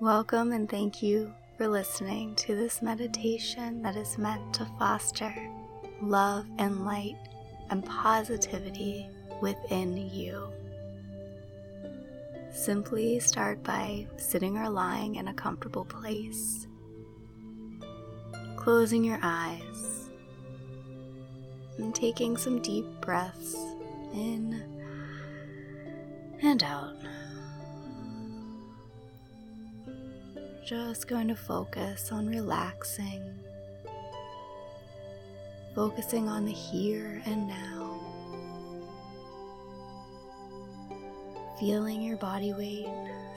Welcome and thank you for listening to this meditation that is meant to foster love and light and positivity within you. Simply start by sitting or lying in a comfortable place, closing your eyes, and taking some deep breaths in and out. Just going to focus on relaxing, focusing on the here and now, feeling your body weight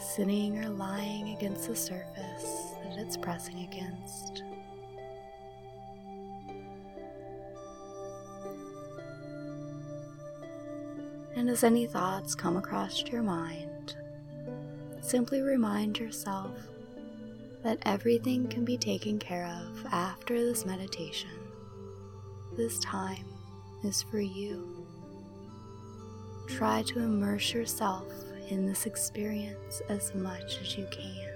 sitting or lying against the surface that it's pressing against. And as any thoughts come across your mind, simply remind yourself that everything can be taken care of after this meditation. This time is for you. Try to immerse yourself in this experience as much as you can.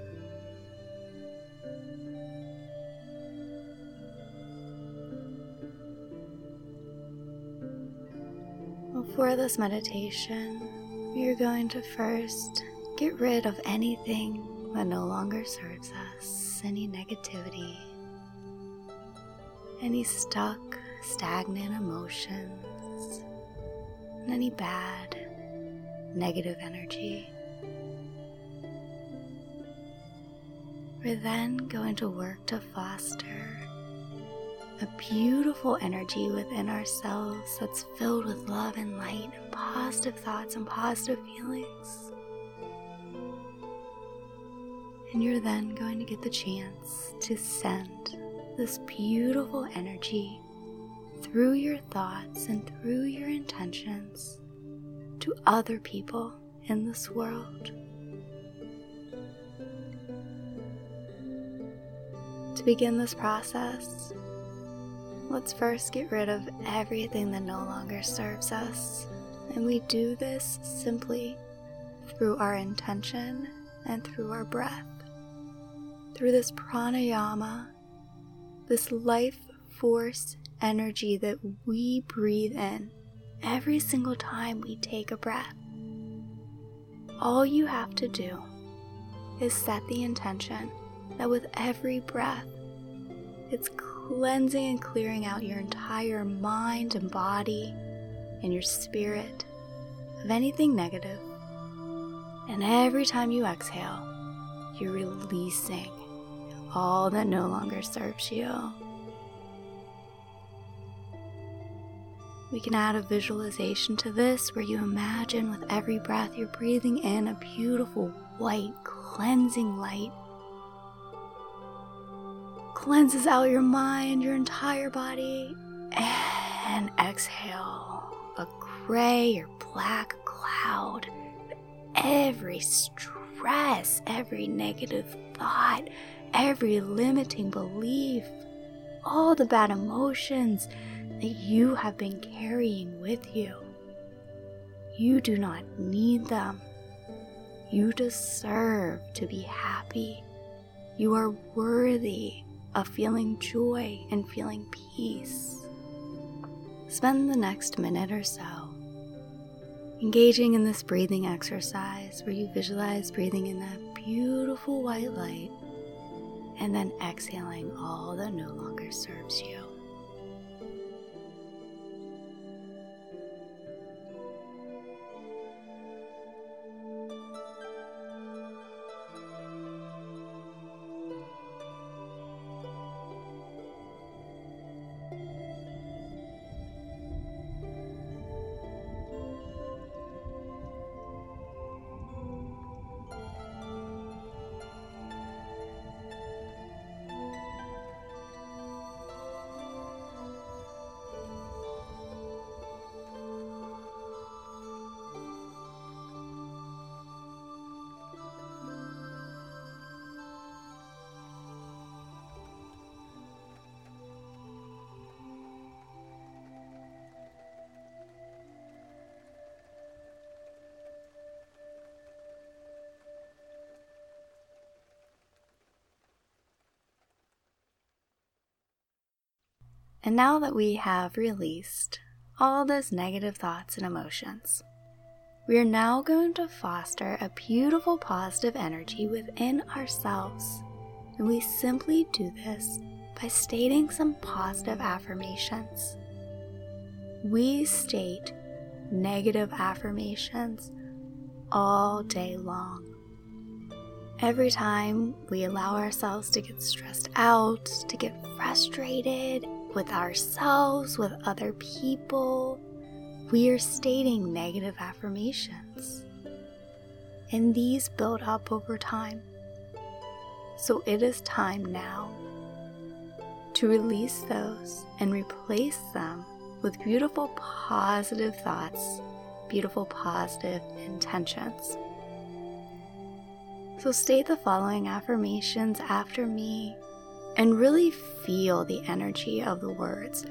Before this meditation, we are going to first get rid of anything that no longer serves us, any negativity, any stuck, stagnant emotions, and any bad, negative energy. We're then going to work to foster a beautiful energy within ourselves that's filled with love and light and positive thoughts and positive feelings. And you're then going to get the chance to send this beautiful energy through your thoughts and through your intentions to other people in this world. To begin this process, let's first get rid of everything that no longer serves us. And we do this simply through our intention and through our breath. Through this pranayama, this life force energy that we breathe in every single time we take a breath. All you have to do is set the intention that with every breath, it's cleansing and clearing out your entire mind and body and your spirit of anything negative. And every time you exhale, you're releasing all that no longer serves you. We can add a visualization to this where you imagine with every breath you're breathing in a beautiful white cleansing light. Cleanses out your mind, your entire body, and exhale a gray or black cloud. Every stress, every negative thought, every limiting belief, all the bad emotions that you have been carrying with you. You do not need them. You deserve to be happy. You are worthy of feeling joy and feeling peace. Spend the next minute or so engaging in this breathing exercise where you visualize breathing in that beautiful white light and then exhaling all that no longer serves you. And now that we have released all those negative thoughts and emotions, we are now going to foster a beautiful positive energy within ourselves. And we simply do this by stating some positive affirmations. We state negative affirmations all day long. Every time we allow ourselves to get stressed out, to get frustrated with ourselves, with other people, we are stating negative affirmations. And these build up over time. So it is time now to release those and replace them with beautiful positive thoughts, beautiful positive intentions. So state the following affirmations after me and really feel the energy of the words.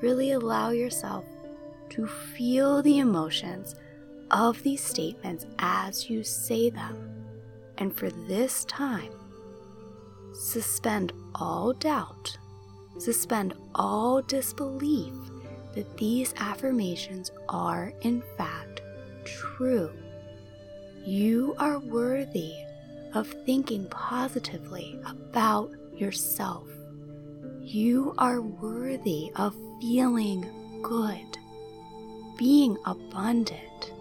Really allow yourself to feel the emotions of these statements as you say them. And for this time, suspend all doubt, suspend all disbelief that these affirmations are in fact true. You are worthy of thinking positively about yourself. You are worthy of feeling good, being abundant,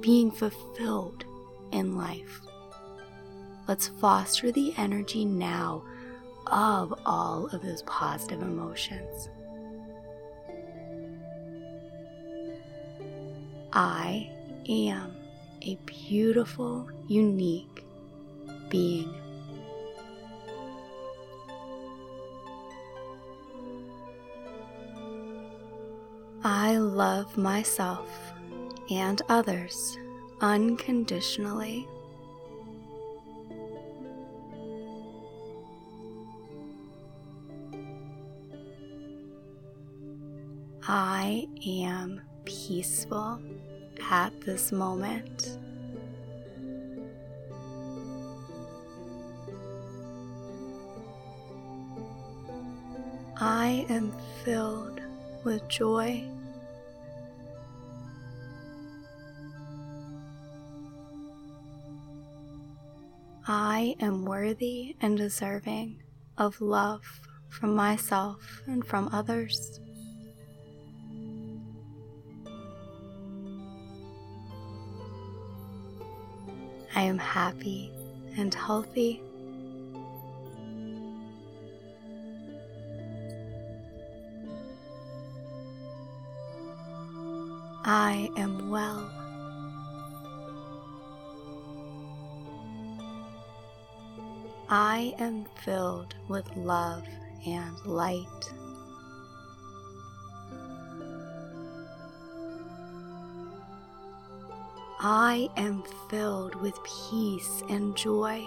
being fulfilled in life. Let's foster the energy now of all of those positive emotions. I am a beautiful, unique being. I love myself and others unconditionally. I am peaceful at this moment. I am filled with joy. I am worthy and deserving of love from myself and from others. I am happy and healthy. I am well. I am filled with love and light. I am filled with peace and joy.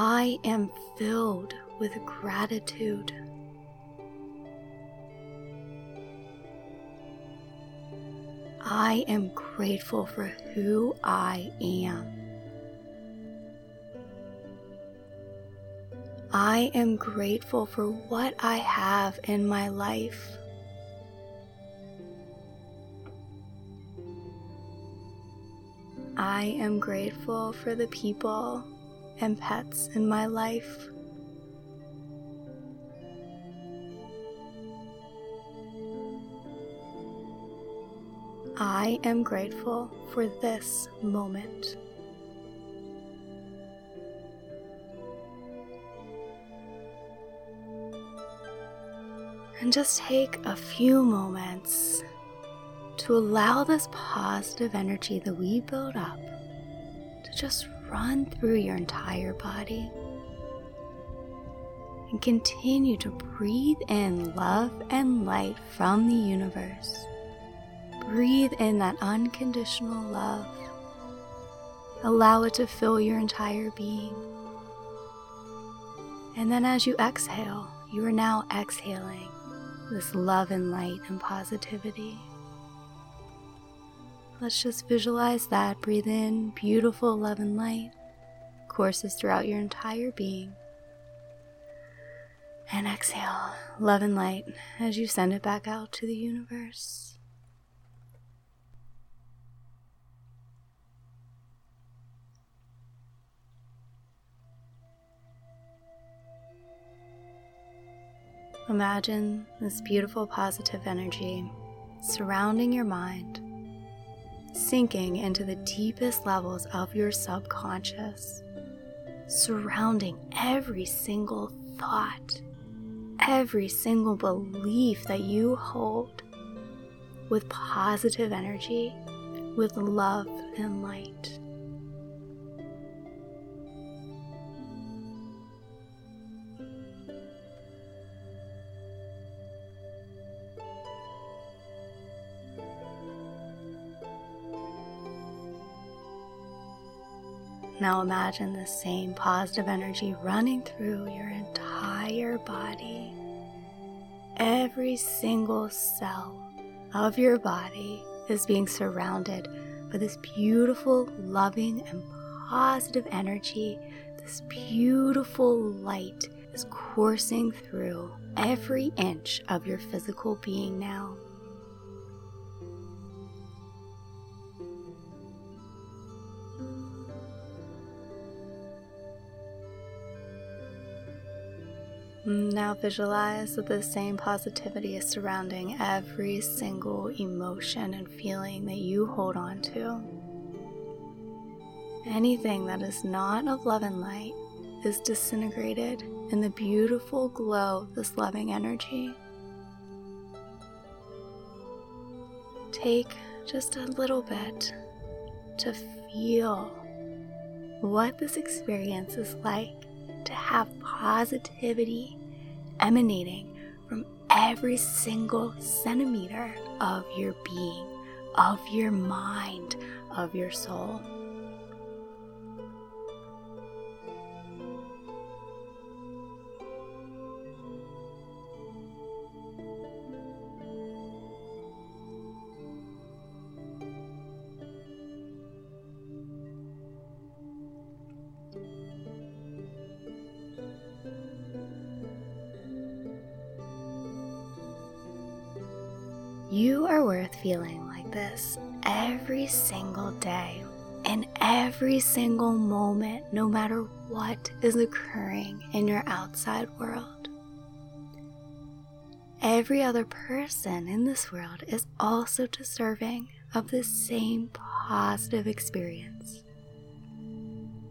I am filled with gratitude. I am grateful for who I am. I am grateful for what I have in my life. I am grateful for the people and pets in my life. I am grateful for this moment. And just take a few moments to allow this positive energy that we build up to just run through your entire body. And continue to breathe in love and light from the universe. Breathe in that unconditional love. Allow it to fill your entire being. And then as you exhale, you are now exhaling this love and light and positivity. Let's just visualize that. Breathe in beautiful love and light. courses throughout your entire being. And exhale love and light as you send it back out to the universe. Imagine this beautiful positive energy surrounding your mind, sinking into the deepest levels of your subconscious, surrounding every single thought, every single belief that you hold with positive energy, with love and light. Now imagine the same positive energy running through your entire body. Every single cell of your body is being surrounded by this beautiful, loving, and positive energy. This beautiful light is coursing through every inch of your physical being now. Now visualize that the same positivity is surrounding every single emotion and feeling that you hold on to. Anything that is not of love and light is disintegrated in the beautiful glow of this loving energy. Take just a little bit to feel what this experience is like to have positivity emanating from every single centimeter of your being, of your mind, of your soul. Feeling like this every single day, in every single moment, no matter what is occurring in your outside world. Every other person in this world is also deserving of the same positive experience.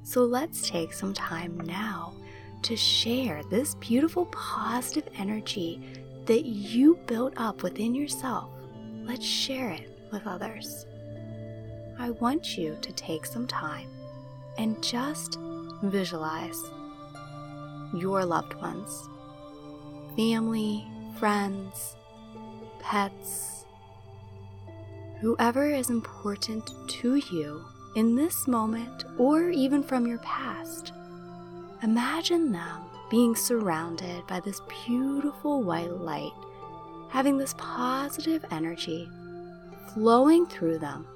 So let's take some time now to share this beautiful positive energy that you built up within yourself, let's share it with others. I want you to take some time and just visualize your loved ones, family, friends, pets, whoever is important to you in this moment or even from your past. Imagine them being surrounded by this beautiful white light, having this positive energy flowing through them,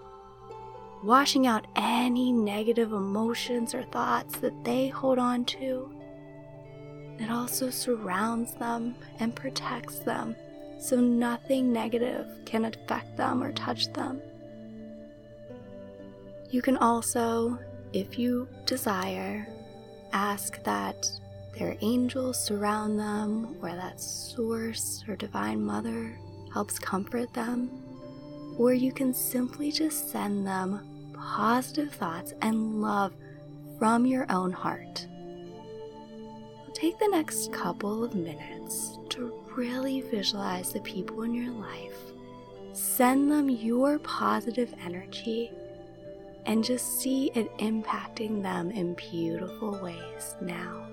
washing out any negative emotions or thoughts that they hold on to. It also surrounds them and protects them so nothing negative can affect them or touch them. You can also, if you desire, ask that their angels surround them, or that source or divine mother helps comfort them, or you can simply just send them positive thoughts and love from your own heart. Take the next couple of minutes to really visualize the people in your life. Send them your positive energy and just see it impacting them in beautiful ways now.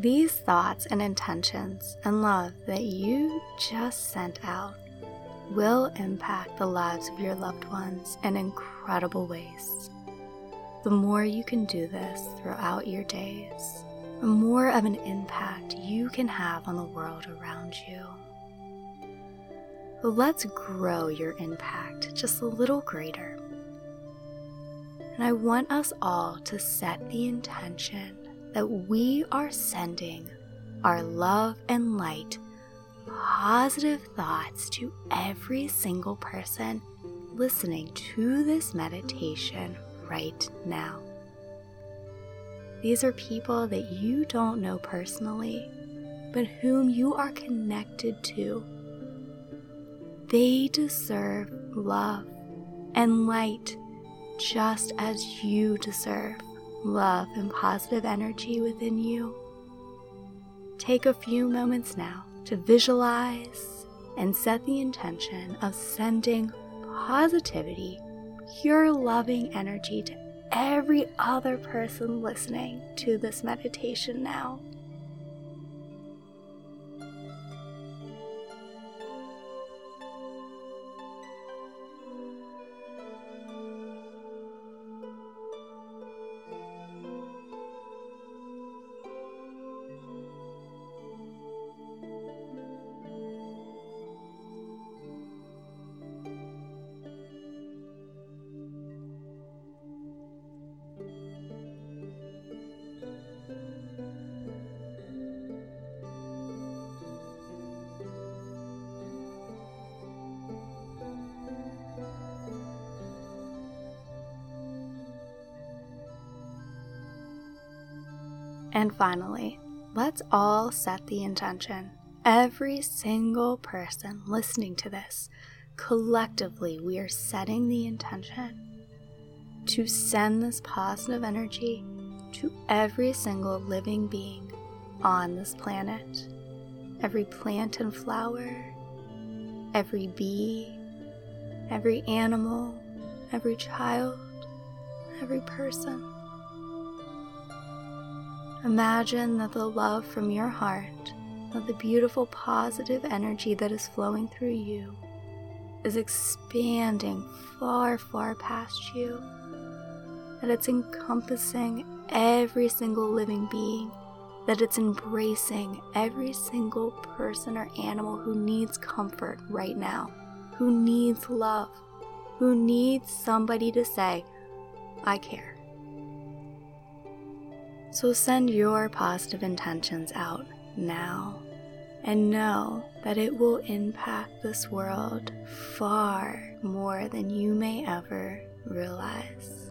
These thoughts and intentions and love that you just sent out will impact the lives of your loved ones in incredible ways. The more you can do this throughout your days, the more of an impact you can have on the world around you. Let's grow your impact just a little greater. And I want us all to set the intention that we are sending our love and light, positive thoughts to every single person listening to this meditation right now. These are people that you don't know personally, but whom you are connected to. They deserve love and light just as you deserve love and positive energy within you. Take a few moments now to visualize and set the intention of sending positivity, pure loving energy to every other person listening to this meditation now. And finally, let's all set the intention. Every single person listening to this, collectively, we are setting the intention to send this positive energy to every single living being on this planet. Every plant and flower, every bee, every animal, every child, every person. Imagine that the love from your heart, that the beautiful positive energy that is flowing through you, is expanding far, far past you. That it's encompassing every single living being. That it's embracing every single person or animal who needs comfort right now, who needs love, who needs somebody to say, I care. So send your positive intentions out now and know that it will impact this world far more than you may ever realize.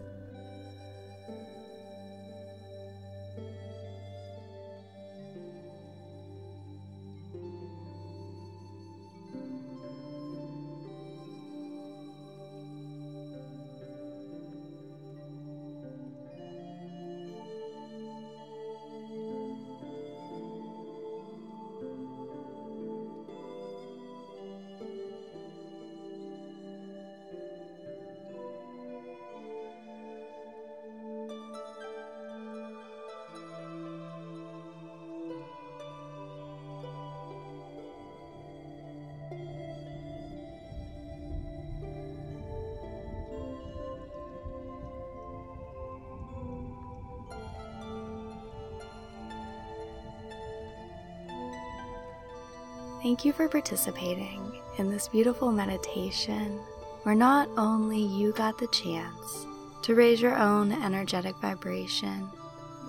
Thank you for participating in this beautiful meditation where not only you got the chance to raise your own energetic vibration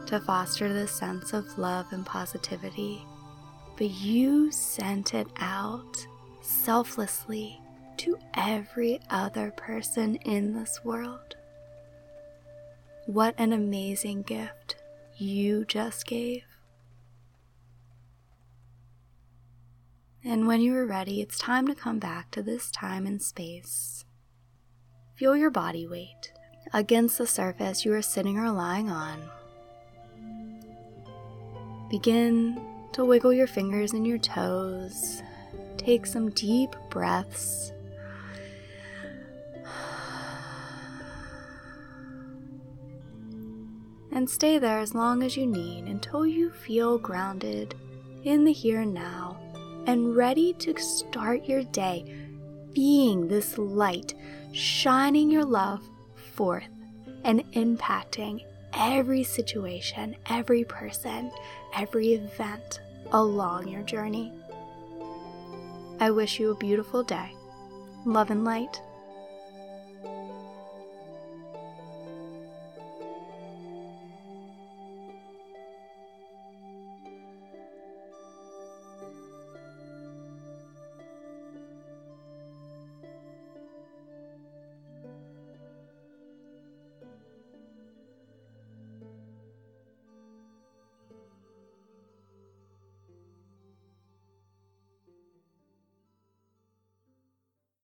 to foster this sense of love and positivity, but you sent it out selflessly to every other person in this world. What an amazing gift you just gave. And when you are ready, it's time to come back to this time and space. Feel your body weight against the surface you are sitting or lying on. Begin to wiggle your fingers and your toes. Take some deep breaths. and stay there as long as you need until you feel grounded in the here and now and ready to start your day being this light, shining your love forth and impacting every situation, every person, every event along your journey. I wish you a beautiful day. Love and light.